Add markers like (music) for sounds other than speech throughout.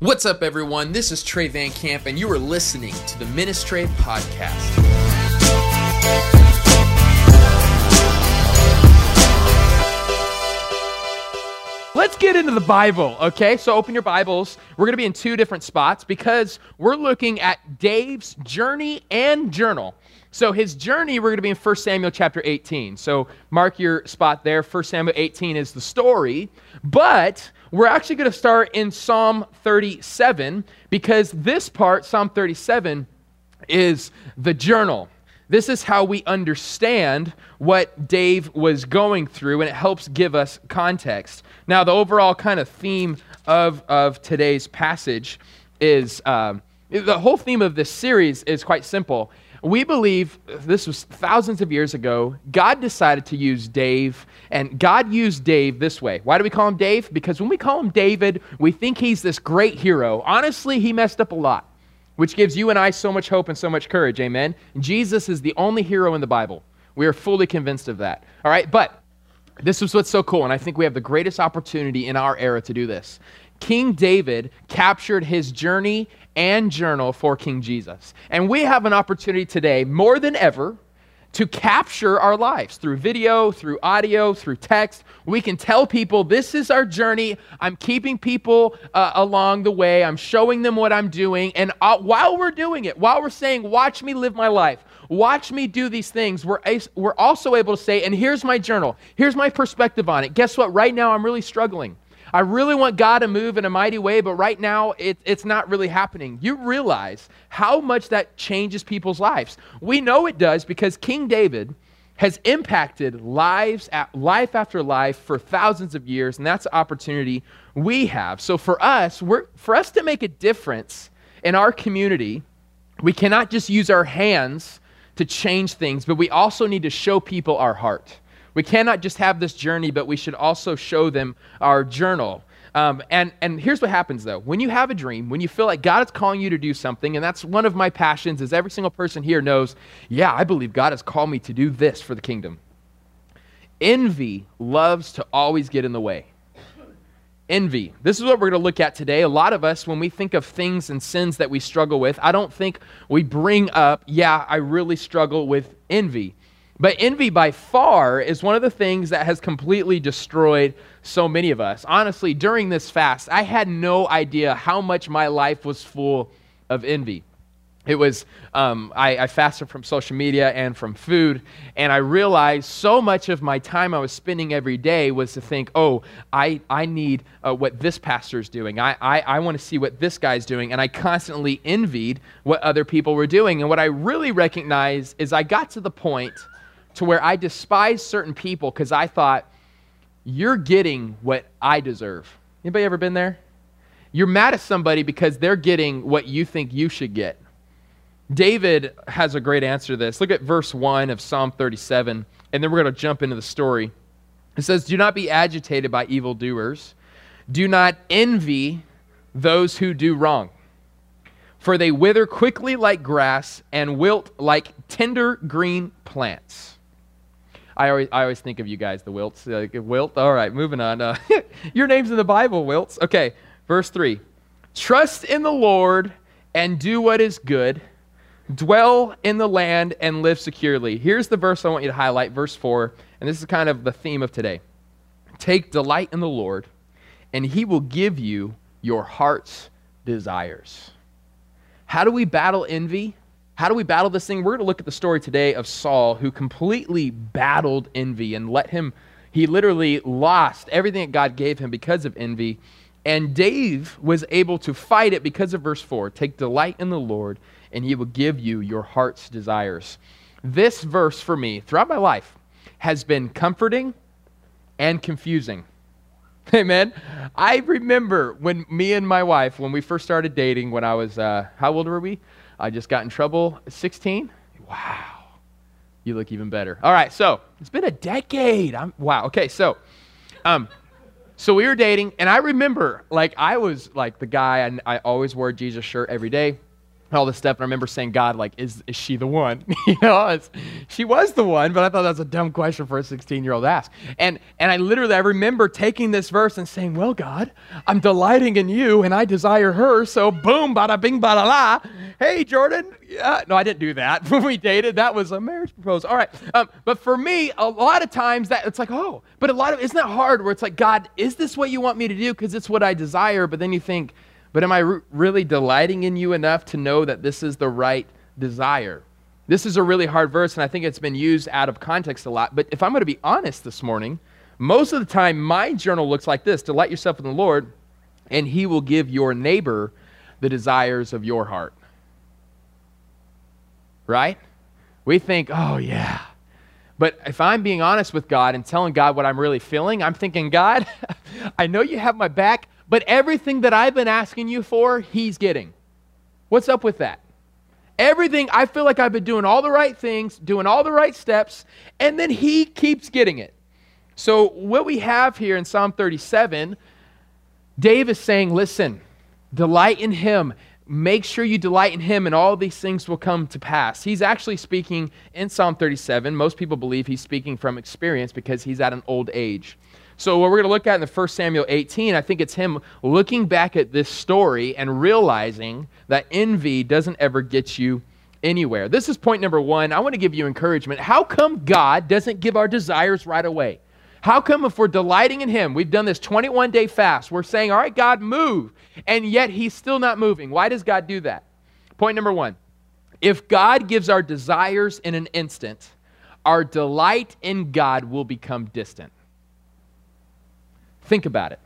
What's up, everyone? This is Trey Van Camp, and you are listening to the Ministry Podcast. Let's get into the Bible, okay? So open your Bibles. We're going to be in two different spots because we're looking at Dave's journey and journal. So his journey, we're going to be in 1 Samuel chapter 18. So mark your spot there. 1 Samuel 18 is the story, but we're actually going to start in Psalm 37 because this part, Psalm 37, is the journal. This is how we understand what Dave was going through, and it helps give us context. Now, the overall kind of theme of, of today's passage is um, the whole theme of this series is quite simple. We believe this was thousands of years ago. God decided to use Dave, and God used Dave this way. Why do we call him Dave? Because when we call him David, we think he's this great hero. Honestly, he messed up a lot which gives you and I so much hope and so much courage. Amen. Jesus is the only hero in the Bible. We are fully convinced of that. All right, but this is what's so cool, and I think we have the greatest opportunity in our era to do this. King David captured his journey and journal for King Jesus. And we have an opportunity today, more than ever, to capture our lives through video, through audio, through text. We can tell people this is our journey. I'm keeping people uh, along the way. I'm showing them what I'm doing. And uh, while we're doing it, while we're saying, watch me live my life, watch me do these things, we're, we're also able to say, and here's my journal, here's my perspective on it. Guess what? Right now, I'm really struggling. I really want God to move in a mighty way, but right now it, it's not really happening. You realize how much that changes people's lives. We know it does because King David has impacted lives at, life after life for thousands of years, and that's the opportunity we have. So for us, we're, for us to make a difference in our community, we cannot just use our hands to change things, but we also need to show people our heart. We cannot just have this journey, but we should also show them our journal. Um, and, and here's what happens though when you have a dream, when you feel like God is calling you to do something, and that's one of my passions, is every single person here knows, yeah, I believe God has called me to do this for the kingdom. Envy loves to always get in the way. Envy. This is what we're going to look at today. A lot of us, when we think of things and sins that we struggle with, I don't think we bring up, yeah, I really struggle with envy. But envy, by far, is one of the things that has completely destroyed so many of us. Honestly, during this fast, I had no idea how much my life was full of envy. It was, um, I, I, fasted from social media and from food, and I realized so much of my time I was spending every day was to think, oh, I, I need uh, what this pastor's doing. I, I, I want to see what this guy's doing. And I constantly envied what other people were doing. And what I really recognized is I got to the point to where I despised certain people because I thought, you're getting what I deserve. Anybody ever been there? You're mad at somebody because they're getting what you think you should get. David has a great answer to this. Look at verse 1 of Psalm 37, and then we're going to jump into the story. It says, Do not be agitated by evildoers, do not envy those who do wrong for they wither quickly like grass and wilt like tender green plants. I always, I always think of you guys, the Wilts. Like, Wilt, all right, moving on. Uh, (laughs) your name's in the Bible, Wilts. Okay, verse 3. Trust in the Lord and do what is good. Dwell in the land and live securely. Here's the verse I want you to highlight, verse 4, and this is kind of the theme of today. Take delight in the Lord, and he will give you your heart's desires. How do we battle envy? How do we battle this thing? We're going to look at the story today of Saul, who completely battled envy and let him, he literally lost everything that God gave him because of envy. And Dave was able to fight it because of verse 4 Take delight in the Lord, and he will give you your heart's desires. This verse for me, throughout my life, has been comforting and confusing. (laughs) Amen. I remember when me and my wife, when we first started dating, when I was, uh, how old were we? I just got in trouble 16. Wow. You look even better. All right, so it's been a decade. I'm wow. Okay, so um so we were dating and I remember like I was like the guy I, I always wore a Jesus shirt every day. All this stuff. And I remember saying, God, like, is, is she the one? (laughs) you know, she was the one, but I thought that was a dumb question for a 16 year old to ask. And, and I literally, I remember taking this verse and saying, well, God, I'm delighting in you and I desire her. So boom, bada bing, bada la. Hey, Jordan. Yeah. No, I didn't do that (laughs) when we dated. That was a marriage proposal. All right. Um, but for me, a lot of times that it's like, oh, but a lot of, isn't that hard where it's like, God, is this what you want me to do? Because it's what I desire. But then you think, but am I re- really delighting in you enough to know that this is the right desire? This is a really hard verse, and I think it's been used out of context a lot. But if I'm going to be honest this morning, most of the time my journal looks like this Delight yourself in the Lord, and he will give your neighbor the desires of your heart. Right? We think, oh, yeah. But if I'm being honest with God and telling God what I'm really feeling, I'm thinking, God, (laughs) I know you have my back. But everything that I've been asking you for, he's getting. What's up with that? Everything, I feel like I've been doing all the right things, doing all the right steps, and then he keeps getting it. So, what we have here in Psalm 37, Dave is saying, Listen, delight in him. Make sure you delight in him, and all these things will come to pass. He's actually speaking in Psalm 37. Most people believe he's speaking from experience because he's at an old age. So, what we're going to look at in the 1 Samuel 18, I think it's him looking back at this story and realizing that envy doesn't ever get you anywhere. This is point number one. I want to give you encouragement. How come God doesn't give our desires right away? How come if we're delighting in Him, we've done this 21 day fast, we're saying, All right, God, move, and yet He's still not moving? Why does God do that? Point number one if God gives our desires in an instant, our delight in God will become distant. Think about it.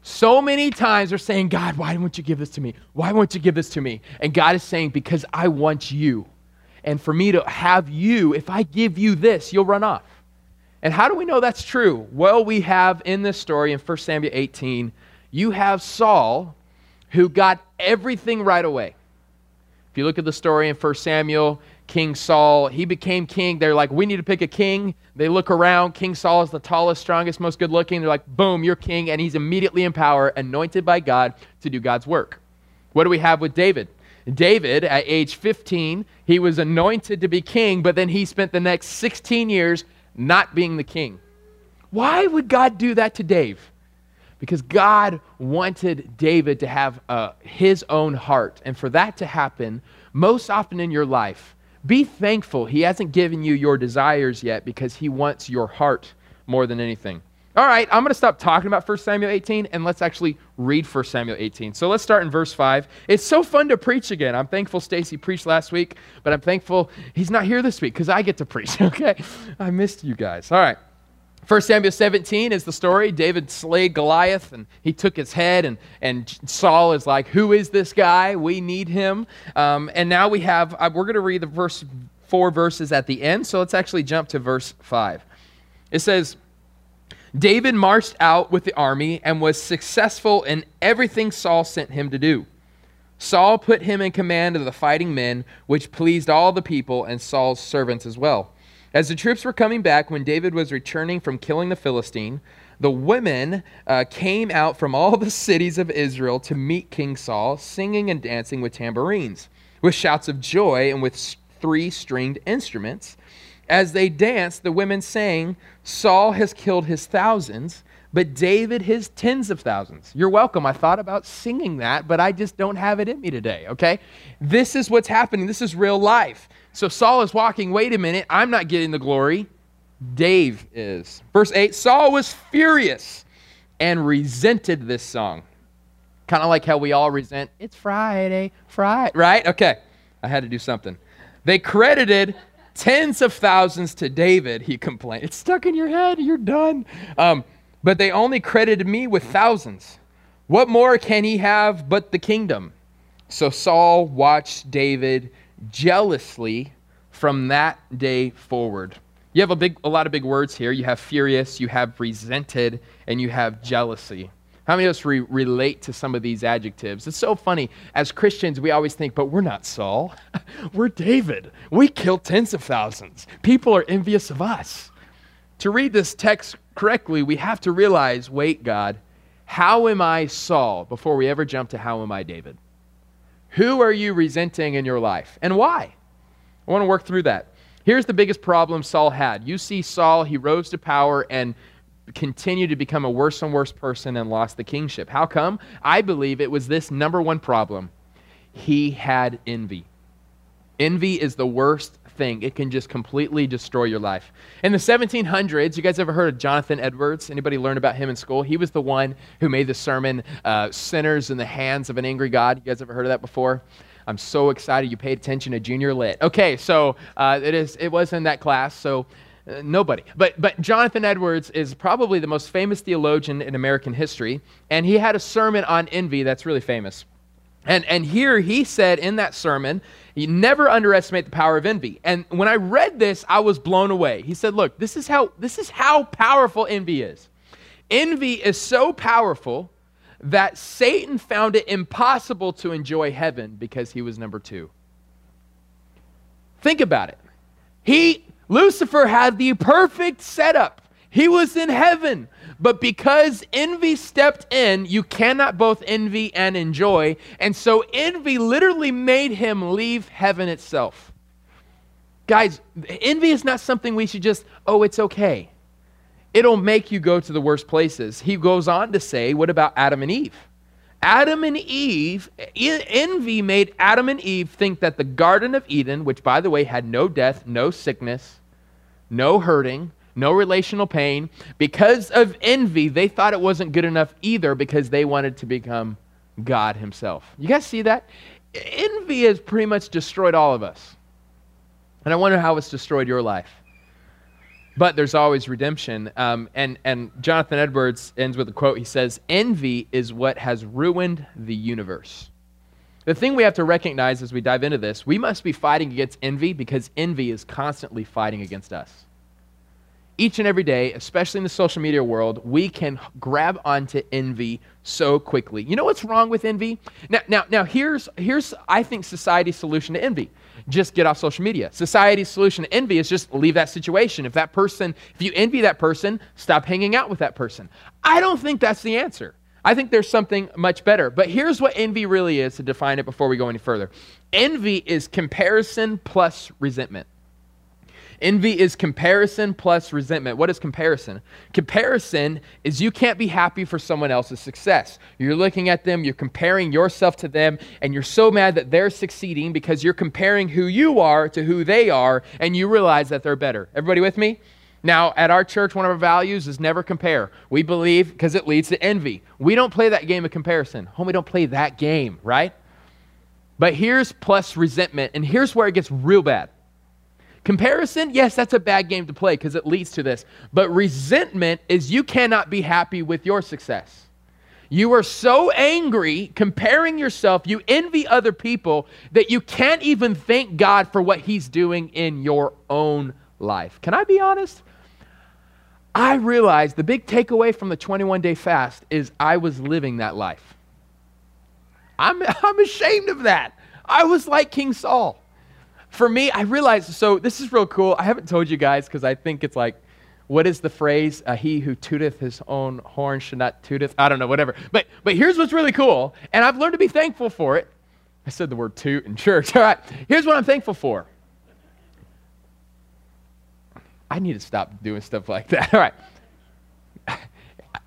So many times they're saying, God, why won't you give this to me? Why won't you give this to me? And God is saying, because I want you. And for me to have you, if I give you this, you'll run off. And how do we know that's true? Well, we have in this story in 1 Samuel 18, you have Saul who got everything right away. If you look at the story in 1 Samuel, King Saul. He became king. They're like, we need to pick a king. They look around. King Saul is the tallest, strongest, most good looking. They're like, boom, you're king. And he's immediately in power, anointed by God to do God's work. What do we have with David? David, at age 15, he was anointed to be king, but then he spent the next 16 years not being the king. Why would God do that to Dave? Because God wanted David to have uh, his own heart. And for that to happen, most often in your life, be thankful he hasn't given you your desires yet because he wants your heart more than anything. All right, I'm going to stop talking about 1 Samuel 18 and let's actually read 1 Samuel 18. So let's start in verse 5. It's so fun to preach again. I'm thankful Stacy preached last week, but I'm thankful he's not here this week because I get to preach, (laughs) okay? I missed you guys. All right. 1 Samuel 17 is the story. David slayed Goliath and he took his head, and, and Saul is like, Who is this guy? We need him. Um, and now we have, uh, we're going to read the verse, four verses at the end. So let's actually jump to verse 5. It says, David marched out with the army and was successful in everything Saul sent him to do. Saul put him in command of the fighting men, which pleased all the people and Saul's servants as well. As the troops were coming back, when David was returning from killing the Philistine, the women uh, came out from all the cities of Israel to meet King Saul, singing and dancing with tambourines, with shouts of joy, and with three stringed instruments. As they danced, the women sang, Saul has killed his thousands, but David his tens of thousands. You're welcome. I thought about singing that, but I just don't have it in me today, okay? This is what's happening. This is real life. So Saul is walking, wait a minute, I'm not getting the glory. Dave is. Verse 8 Saul was furious and resented this song. Kind of like how we all resent, it's Friday, Friday, right? Okay, I had to do something. They credited tens of thousands to David, he complained. It's stuck in your head, you're done. Um, but they only credited me with thousands. What more can he have but the kingdom? So Saul watched David jealously from that day forward. You have a big a lot of big words here. You have furious, you have resented, and you have jealousy. How many of us re- relate to some of these adjectives? It's so funny. As Christians, we always think, but we're not Saul. (laughs) we're David. We killed tens of thousands. People are envious of us. To read this text correctly, we have to realize wait, God, how am I Saul before we ever jump to how am I David? Who are you resenting in your life and why? I want to work through that. Here's the biggest problem Saul had. You see Saul, he rose to power and continued to become a worse and worse person and lost the kingship. How come? I believe it was this number one problem. He had envy. Envy is the worst thing. It can just completely destroy your life. In the 1700s, you guys ever heard of Jonathan Edwards? Anybody learn about him in school? He was the one who made the sermon, uh, Sinners in the Hands of an Angry God. You guys ever heard of that before? I'm so excited you paid attention to junior lit. Okay, so uh, it is. It was in that class. So uh, nobody. But, but Jonathan Edwards is probably the most famous theologian in American history, and he had a sermon on envy that's really famous. And, and here he said in that sermon, you never underestimate the power of envy. And when I read this, I was blown away. He said, look, this is how, this is how powerful envy is. Envy is so powerful that Satan found it impossible to enjoy heaven because he was number two. Think about it. He, Lucifer, had the perfect setup. He was in heaven. But because envy stepped in, you cannot both envy and enjoy. And so envy literally made him leave heaven itself. Guys, envy is not something we should just, oh, it's okay. It'll make you go to the worst places. He goes on to say, what about Adam and Eve? Adam and Eve, envy made Adam and Eve think that the Garden of Eden, which by the way had no death, no sickness, no hurting, no relational pain. Because of envy, they thought it wasn't good enough either because they wanted to become God Himself. You guys see that? Envy has pretty much destroyed all of us. And I wonder how it's destroyed your life. But there's always redemption. Um, and, and Jonathan Edwards ends with a quote. He says, Envy is what has ruined the universe. The thing we have to recognize as we dive into this, we must be fighting against envy because envy is constantly fighting against us each and every day, especially in the social media world, we can grab onto envy so quickly. You know what's wrong with envy? Now, now, now here's, here's, I think, society's solution to envy. Just get off social media. Society's solution to envy is just leave that situation. If that person, if you envy that person, stop hanging out with that person. I don't think that's the answer. I think there's something much better. But here's what envy really is to define it before we go any further envy is comparison plus resentment. Envy is comparison plus resentment. What is comparison? Comparison is you can't be happy for someone else's success. You're looking at them, you're comparing yourself to them, and you're so mad that they're succeeding because you're comparing who you are to who they are, and you realize that they're better. Everybody with me? Now, at our church, one of our values is never compare. We believe because it leads to envy. We don't play that game of comparison. Homie, don't play that game, right? But here's plus resentment, and here's where it gets real bad. Comparison, yes, that's a bad game to play because it leads to this. But resentment is you cannot be happy with your success. You are so angry comparing yourself, you envy other people that you can't even thank God for what He's doing in your own life. Can I be honest? I realized the big takeaway from the 21 day fast is I was living that life. I'm, (laughs) I'm ashamed of that. I was like King Saul for me, I realized, so this is real cool. I haven't told you guys because I think it's like, what is the phrase? Uh, he who tooteth his own horn should not tooteth. I don't know, whatever. But, but here's what's really cool, and I've learned to be thankful for it. I said the word toot in church. (laughs) All right, here's what I'm thankful for. I need to stop doing stuff like that. (laughs) All right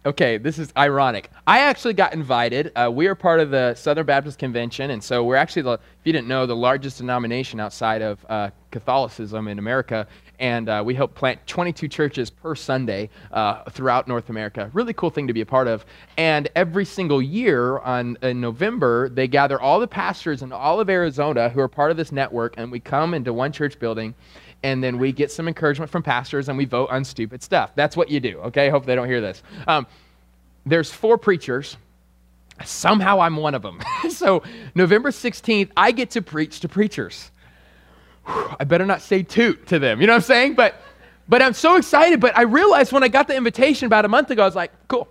okay, this is ironic. I actually got invited. Uh, we are part of the Southern Baptist Convention, and so we're actually, the, if you didn't know, the largest denomination outside of uh, Catholicism in America. And uh, we help plant 22 churches per Sunday uh, throughout North America. Really cool thing to be a part of. And every single year on in November, they gather all the pastors in all of Arizona who are part of this network, and we come into one church building and then we get some encouragement from pastors and we vote on stupid stuff. That's what you do, okay? Hope they don't hear this. Um, there's four preachers. Somehow I'm one of them. (laughs) so November 16th, I get to preach to preachers. Whew, I better not say toot to them. You know what I'm saying? But but I'm so excited. But I realized when I got the invitation about a month ago, I was like, cool,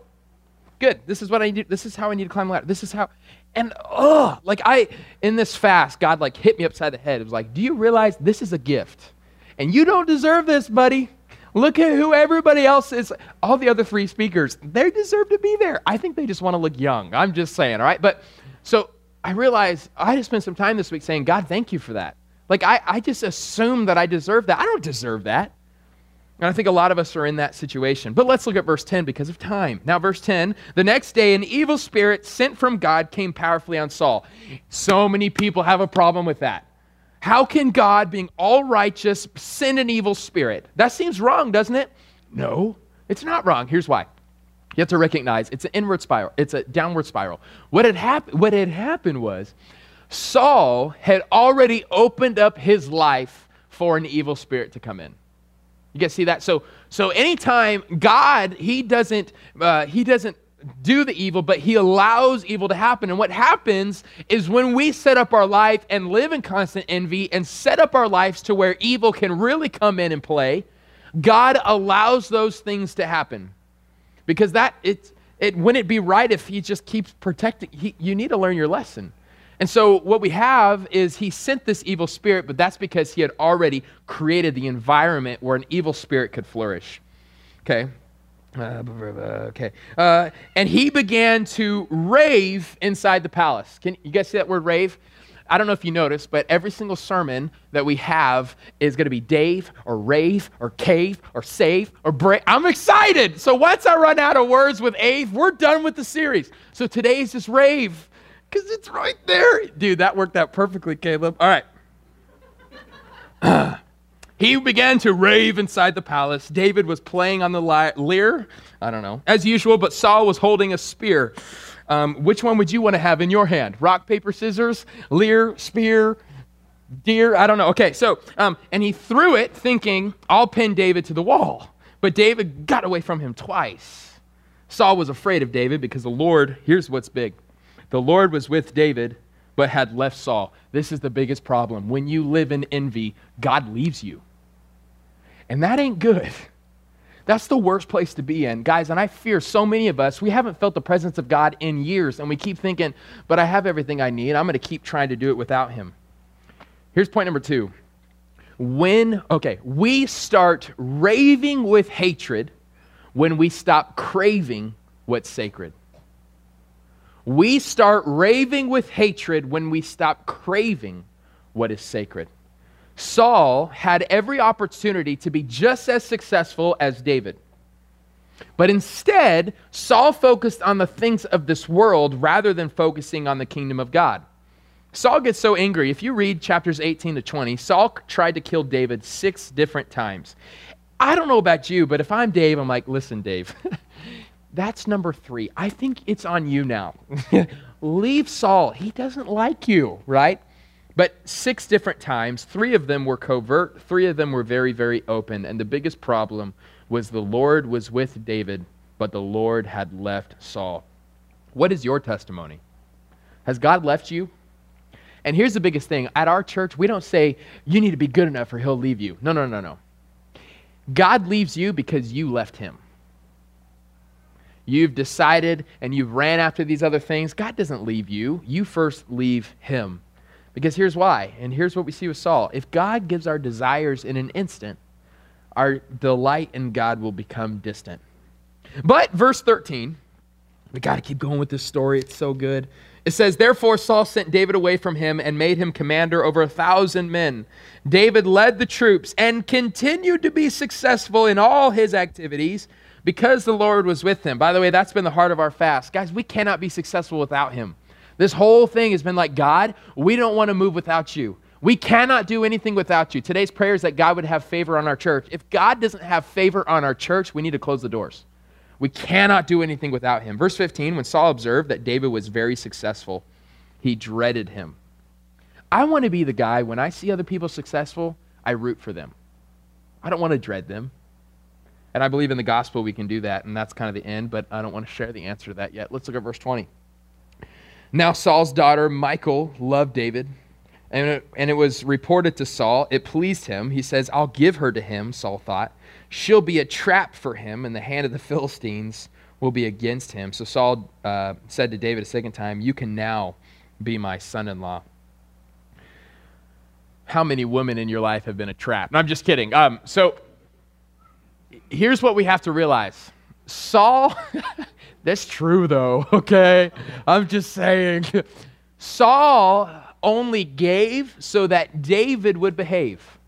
good. This is what I need. This is how I need to climb the ladder. This is how. And oh, like I in this fast, God like hit me upside the head. It was like, do you realize this is a gift? And you don't deserve this, buddy. Look at who everybody else is. All the other three speakers, they deserve to be there. I think they just want to look young. I'm just saying, all right? But so I realized I had to spend some time this week saying, God, thank you for that. Like, I, I just assume that I deserve that. I don't deserve that. And I think a lot of us are in that situation. But let's look at verse 10 because of time. Now, verse 10 the next day, an evil spirit sent from God came powerfully on Saul. So many people have a problem with that. How can God, being all righteous, send an evil spirit? That seems wrong, doesn't it? No, it's not wrong. Here's why. You have to recognize it's an inward spiral, it's a downward spiral. What had, hap- what had happened was Saul had already opened up his life for an evil spirit to come in. You guys see that? So, so anytime God, He doesn't, uh, He doesn't do the evil, but He allows evil to happen. And what happens is when we set up our life and live in constant envy and set up our lives to where evil can really come in and play, God allows those things to happen. Because that, it, it wouldn't it be right if He just keeps protecting. He, you need to learn your lesson. And so what we have is he sent this evil spirit, but that's because he had already created the environment where an evil spirit could flourish. Okay. Uh, okay. Uh, and he began to rave inside the palace. Can you guys see that word rave? I don't know if you noticed, but every single sermon that we have is going to be Dave or rave or cave or save or break. I'm excited. So once I run out of words with Ave, we're done with the series. So today's just rave because it's right there. Dude, that worked out perfectly, Caleb. All right. (clears throat) he began to rave inside the palace. David was playing on the lyre, I don't know, as usual, but Saul was holding a spear. Um, which one would you want to have in your hand? Rock, paper, scissors, lyre, spear, deer? I don't know. Okay, so, um, and he threw it thinking, I'll pin David to the wall. But David got away from him twice. Saul was afraid of David because the Lord, here's what's big the Lord was with David, but had left Saul. This is the biggest problem. When you live in envy, God leaves you. And that ain't good. That's the worst place to be in. Guys, and I fear so many of us, we haven't felt the presence of God in years, and we keep thinking, but I have everything I need. I'm going to keep trying to do it without Him. Here's point number two. When, okay, we start raving with hatred when we stop craving what's sacred. We start raving with hatred when we stop craving what is sacred. Saul had every opportunity to be just as successful as David. But instead, Saul focused on the things of this world rather than focusing on the kingdom of God. Saul gets so angry. If you read chapters 18 to 20, Saul tried to kill David six different times. I don't know about you, but if I'm Dave, I'm like, listen, Dave, (laughs) That's number three. I think it's on you now. (laughs) Leave Saul. He doesn't like you, right? But six different times, three of them were covert, three of them were very, very open. And the biggest problem was the Lord was with David, but the Lord had left Saul. What is your testimony? Has God left you? And here's the biggest thing at our church, we don't say, you need to be good enough or he'll leave you. No, no, no, no. God leaves you because you left him. You've decided and you've ran after these other things. God doesn't leave you. You first leave Him. Because here's why, and here's what we see with Saul. If God gives our desires in an instant, our delight in God will become distant. But verse 13, we got to keep going with this story. It's so good. It says, Therefore Saul sent David away from him and made him commander over a thousand men. David led the troops and continued to be successful in all his activities because the Lord was with him. By the way, that's been the heart of our fast. Guys, we cannot be successful without him. This whole thing has been like, God, we don't want to move without you. We cannot do anything without you. Today's prayer is that God would have favor on our church. If God doesn't have favor on our church, we need to close the doors. We cannot do anything without him. Verse 15, when Saul observed that David was very successful, he dreaded him. I want to be the guy, when I see other people successful, I root for them. I don't want to dread them. And I believe in the gospel we can do that, and that's kind of the end, but I don't want to share the answer to that yet. Let's look at verse 20. Now Saul's daughter, Michal, loved David, and it, and it was reported to Saul. It pleased him. He says, I'll give her to him, Saul thought. She'll be a trap for him, and the hand of the Philistines will be against him. So Saul uh, said to David a second time, You can now be my son in law. How many women in your life have been a trap? No, I'm just kidding. Um, so here's what we have to realize Saul, (laughs) that's true though, (laughs) okay? I'm just saying. Saul only gave so that David would behave.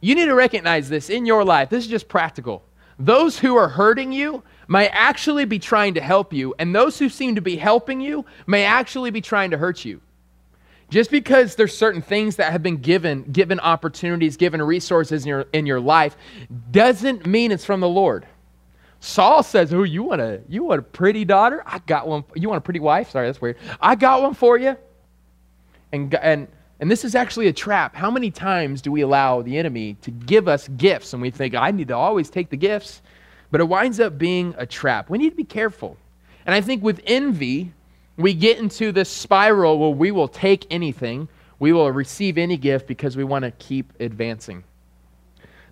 You need to recognize this in your life. This is just practical. Those who are hurting you may actually be trying to help you, and those who seem to be helping you may actually be trying to hurt you. Just because there's certain things that have been given, given opportunities, given resources in your, in your life, doesn't mean it's from the Lord. Saul says, "Oh, you want a you want a pretty daughter? I got one. You want a pretty wife? Sorry, that's weird. I got one for you." And and and this is actually a trap. How many times do we allow the enemy to give us gifts and we think, "I need to always take the gifts," but it winds up being a trap. We need to be careful. And I think with envy, we get into this spiral where we will take anything, we will receive any gift because we want to keep advancing.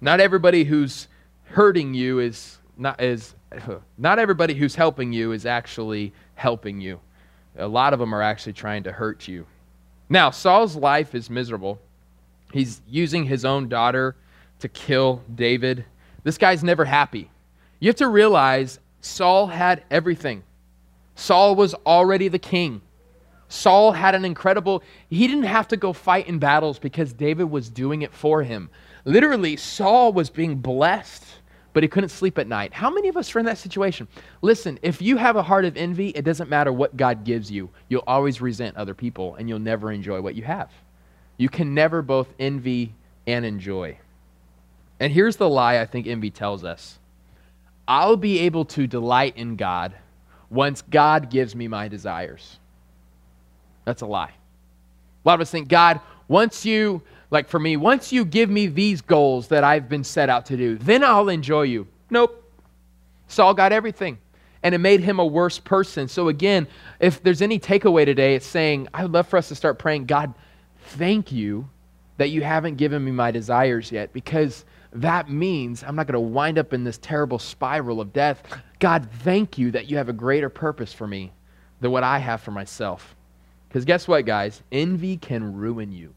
Not everybody who's hurting you is not is (sighs) not everybody who's helping you is actually helping you. A lot of them are actually trying to hurt you. Now, Saul's life is miserable. He's using his own daughter to kill David. This guy's never happy. You have to realize Saul had everything. Saul was already the king. Saul had an incredible, he didn't have to go fight in battles because David was doing it for him. Literally, Saul was being blessed but he couldn't sleep at night. How many of us are in that situation? Listen, if you have a heart of envy, it doesn't matter what God gives you. You'll always resent other people and you'll never enjoy what you have. You can never both envy and enjoy. And here's the lie I think envy tells us I'll be able to delight in God once God gives me my desires. That's a lie. A lot of us think, God, once you like for me, once you give me these goals that I've been set out to do, then I'll enjoy you. Nope. Saul got everything. And it made him a worse person. So, again, if there's any takeaway today, it's saying, I would love for us to start praying, God, thank you that you haven't given me my desires yet, because that means I'm not going to wind up in this terrible spiral of death. God, thank you that you have a greater purpose for me than what I have for myself. Because guess what, guys? Envy can ruin you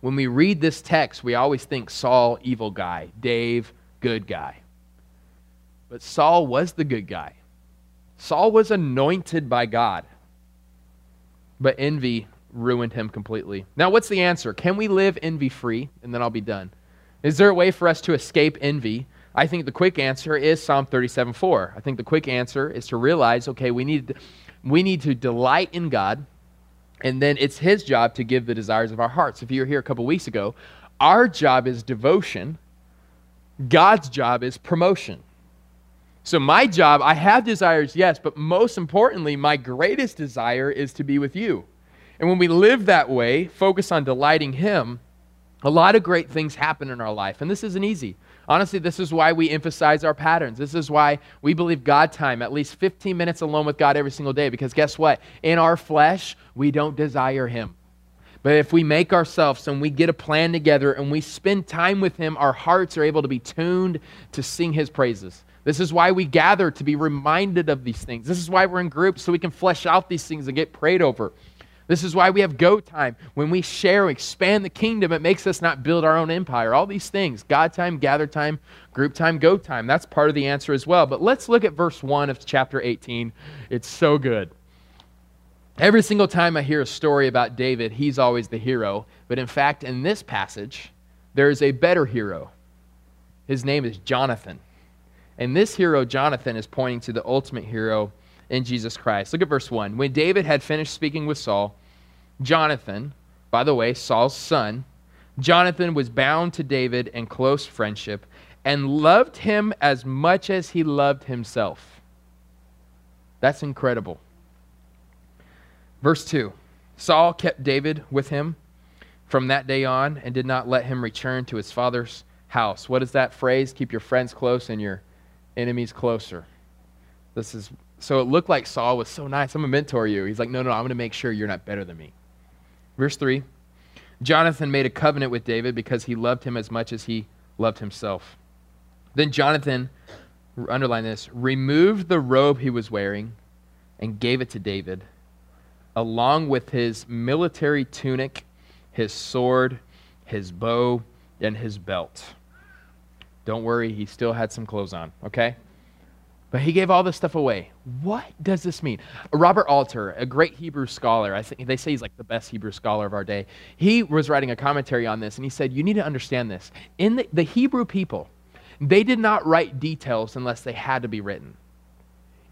when we read this text, we always think Saul, evil guy, Dave, good guy. But Saul was the good guy. Saul was anointed by God. But envy ruined him completely. Now, what's the answer? Can we live envy free? And then I'll be done. Is there a way for us to escape envy? I think the quick answer is Psalm 37 4. I think the quick answer is to realize okay, we need, we need to delight in God and then it's his job to give the desires of our hearts. If you were here a couple weeks ago, our job is devotion, God's job is promotion. So, my job, I have desires, yes, but most importantly, my greatest desire is to be with you. And when we live that way, focus on delighting Him, a lot of great things happen in our life. And this isn't easy. Honestly, this is why we emphasize our patterns. This is why we believe God time, at least 15 minutes alone with God every single day. Because guess what? In our flesh, we don't desire Him. But if we make ourselves and we get a plan together and we spend time with Him, our hearts are able to be tuned to sing His praises. This is why we gather to be reminded of these things. This is why we're in groups so we can flesh out these things and get prayed over. This is why we have go time. When we share, expand the kingdom, it makes us not build our own empire. All these things God time, gather time, group time, go time. That's part of the answer as well. But let's look at verse 1 of chapter 18. It's so good. Every single time I hear a story about David, he's always the hero. But in fact, in this passage, there is a better hero. His name is Jonathan. And this hero, Jonathan, is pointing to the ultimate hero in Jesus Christ. Look at verse 1. When David had finished speaking with Saul, Jonathan, by the way, Saul's son, Jonathan was bound to David in close friendship and loved him as much as he loved himself. That's incredible. Verse 2 Saul kept David with him from that day on and did not let him return to his father's house. What is that phrase? Keep your friends close and your enemies closer. This is so it looked like Saul was so nice. I'm going to mentor you. He's like, no, no, I'm going to make sure you're not better than me. Verse 3 Jonathan made a covenant with David because he loved him as much as he loved himself. Then Jonathan, underline this, removed the robe he was wearing and gave it to David, along with his military tunic, his sword, his bow, and his belt. Don't worry, he still had some clothes on, okay? But he gave all this stuff away. What does this mean? Robert Alter, a great Hebrew scholar, I think they say he's like the best Hebrew scholar of our day. He was writing a commentary on this, and he said, You need to understand this. In the, the Hebrew people, they did not write details unless they had to be written.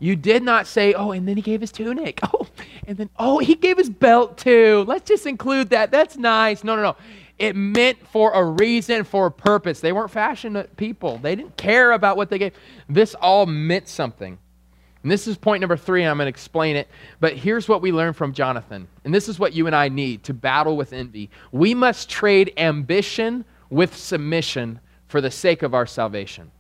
You did not say, oh, and then he gave his tunic. (laughs) Oh, and then, oh, he gave his belt too. Let's just include that. That's nice. No, no, no. It meant for a reason, for a purpose. They weren't fashion people, they didn't care about what they gave. This all meant something. And this is point number three, and I'm going to explain it. But here's what we learned from Jonathan. And this is what you and I need to battle with envy. We must trade ambition with submission for the sake of our salvation.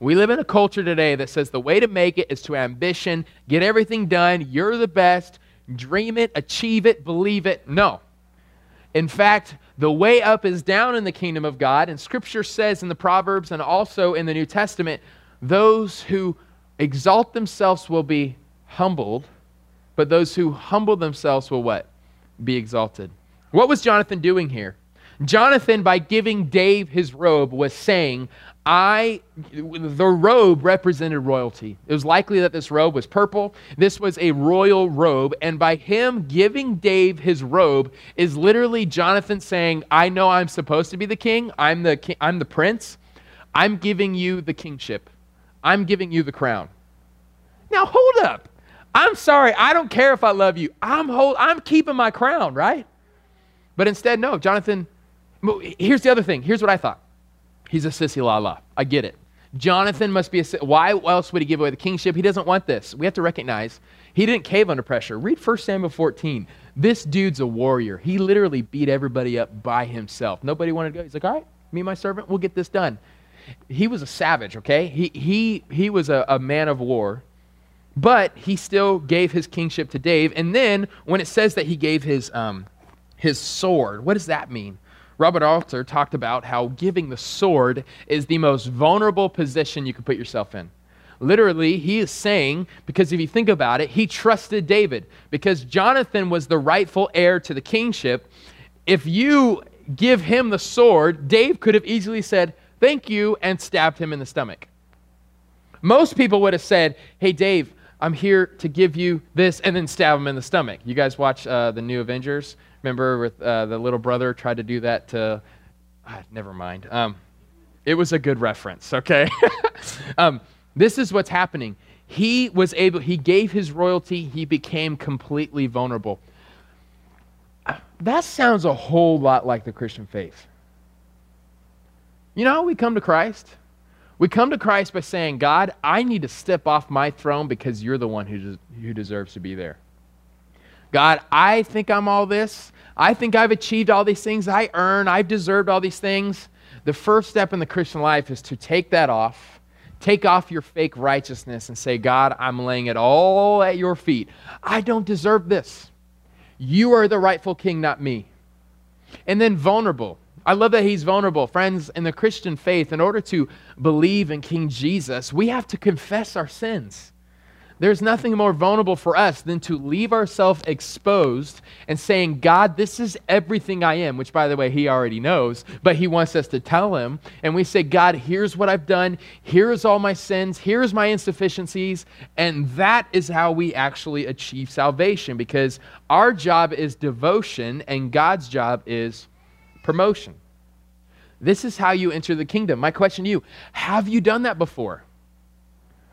We live in a culture today that says the way to make it is to ambition, get everything done, you're the best, dream it, achieve it, believe it. No. In fact, the way up is down in the kingdom of God, and scripture says in the Proverbs and also in the New Testament, those who exalt themselves will be humbled, but those who humble themselves will what? Be exalted. What was Jonathan doing here? Jonathan, by giving Dave his robe, was saying, I, the robe represented royalty. It was likely that this robe was purple. This was a royal robe. And by him giving Dave his robe is literally Jonathan saying, I know I'm supposed to be the king. I'm the, king, I'm the prince. I'm giving you the kingship. I'm giving you the crown. Now hold up. I'm sorry. I don't care if I love you. I'm hold, I'm keeping my crown, right? But instead, no. Jonathan, here's the other thing. Here's what I thought. He's a sissy la la. I get it. Jonathan must be a. Why else would he give away the kingship? He doesn't want this. We have to recognize he didn't cave under pressure. Read 1 Samuel 14. This dude's a warrior. He literally beat everybody up by himself. Nobody wanted to go. He's like, all right, me and my servant, we'll get this done. He was a savage, okay? He, he, he was a, a man of war, but he still gave his kingship to Dave. And then when it says that he gave his, um, his sword, what does that mean? Robert Alter talked about how giving the sword is the most vulnerable position you can put yourself in. Literally, he is saying, because if you think about it, he trusted David because Jonathan was the rightful heir to the kingship. If you give him the sword, Dave could have easily said, Thank you, and stabbed him in the stomach. Most people would have said, Hey, Dave, I'm here to give you this, and then stab him in the stomach. You guys watch uh, the new Avengers? Remember, with uh, the little brother tried to do that to. Ah, never mind. Um, it was a good reference. Okay. (laughs) um, this is what's happening. He was able. He gave his royalty. He became completely vulnerable. That sounds a whole lot like the Christian faith. You know how we come to Christ? We come to Christ by saying, God, I need to step off my throne because you're the one who, des- who deserves to be there. God, I think I'm all this. I think I've achieved all these things. I earn. I've deserved all these things. The first step in the Christian life is to take that off, take off your fake righteousness, and say, God, I'm laying it all at your feet. I don't deserve this. You are the rightful king, not me. And then vulnerable. I love that he's vulnerable. Friends, in the Christian faith, in order to believe in King Jesus, we have to confess our sins. There's nothing more vulnerable for us than to leave ourselves exposed and saying, God, this is everything I am, which, by the way, He already knows, but He wants us to tell Him. And we say, God, here's what I've done. Here's all my sins. Here's my insufficiencies. And that is how we actually achieve salvation because our job is devotion and God's job is promotion. This is how you enter the kingdom. My question to you have you done that before?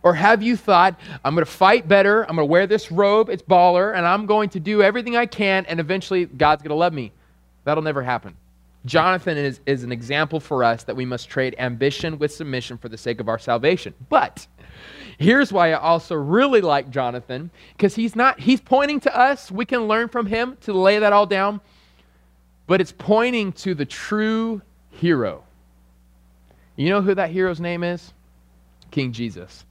Or have you thought, I'm going to fight better, I'm going to wear this robe, it's baller, and I'm going to do everything I can, and eventually God's going to love me? That'll never happen. Jonathan is, is an example for us that we must trade ambition with submission for the sake of our salvation. But here's why I also really like Jonathan, because he's not, he's pointing to us. We can learn from him to lay that all down, but it's pointing to the true hero. You know who that hero's name is? King Jesus.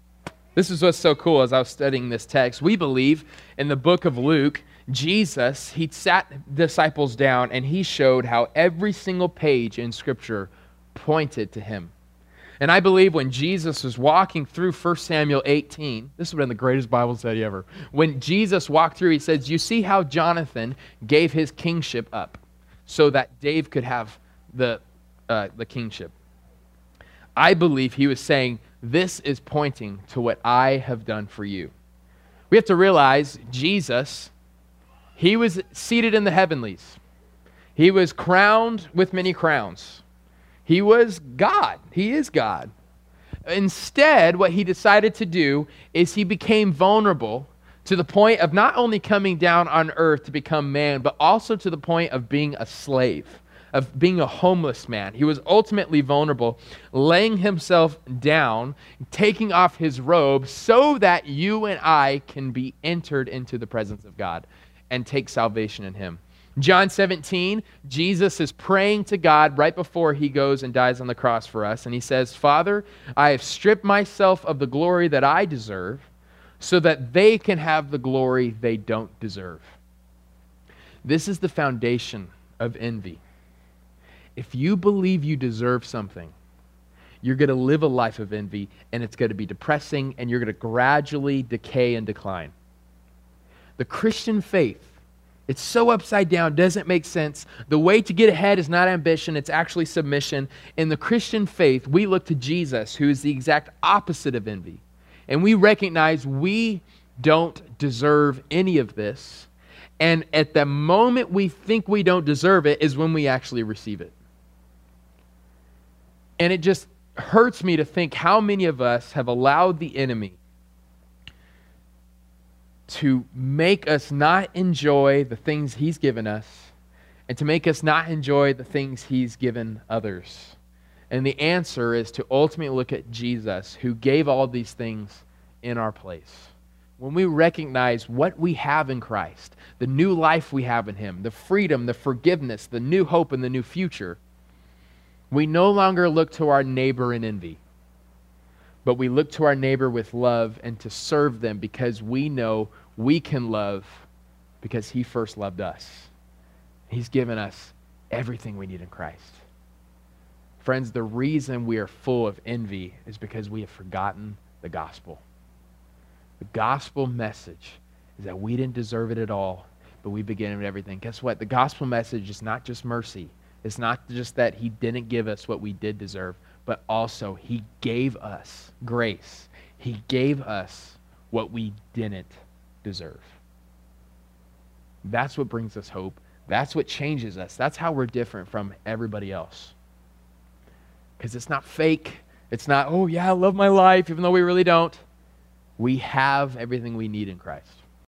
This is what's so cool as I was studying this text. We believe in the book of Luke, Jesus, he sat disciples down and he showed how every single page in Scripture pointed to him. And I believe when Jesus was walking through 1 Samuel 18, this would have been the greatest Bible study ever. When Jesus walked through, he says, You see how Jonathan gave his kingship up so that Dave could have the, uh, the kingship. I believe he was saying, this is pointing to what I have done for you. We have to realize Jesus, he was seated in the heavenlies. He was crowned with many crowns. He was God. He is God. Instead, what he decided to do is he became vulnerable to the point of not only coming down on earth to become man, but also to the point of being a slave, of being a homeless man. He was ultimately vulnerable, laying himself down, taking off his robe so that you and I can be entered into the presence of God and take salvation in him. John 17, Jesus is praying to God right before he goes and dies on the cross for us. And he says, Father, I have stripped myself of the glory that I deserve so that they can have the glory they don't deserve. This is the foundation of envy. If you believe you deserve something, you're going to live a life of envy, and it's going to be depressing, and you're going to gradually decay and decline. The Christian faith, it's so upside down, doesn't make sense. The way to get ahead is not ambition, it's actually submission. In the Christian faith, we look to Jesus, who is the exact opposite of envy and we recognize we don't deserve any of this. And at the moment we think we don't deserve it is when we actually receive it. And it just hurts me to think how many of us have allowed the enemy to make us not enjoy the things he's given us and to make us not enjoy the things he's given others. And the answer is to ultimately look at Jesus, who gave all these things in our place. When we recognize what we have in Christ, the new life we have in Him, the freedom, the forgiveness, the new hope, and the new future, we no longer look to our neighbor in envy, but we look to our neighbor with love and to serve them because we know we can love because He first loved us. He's given us everything we need in Christ. Friends, the reason we are full of envy is because we have forgotten the gospel. The gospel message is that we didn't deserve it at all, but we began with everything. Guess what? The gospel message is not just mercy. It's not just that he didn't give us what we did deserve, but also he gave us grace. He gave us what we didn't deserve. That's what brings us hope. That's what changes us. That's how we're different from everybody else because it's not fake. It's not, oh, yeah, I love my life, even though we really don't. We have everything we need in Christ.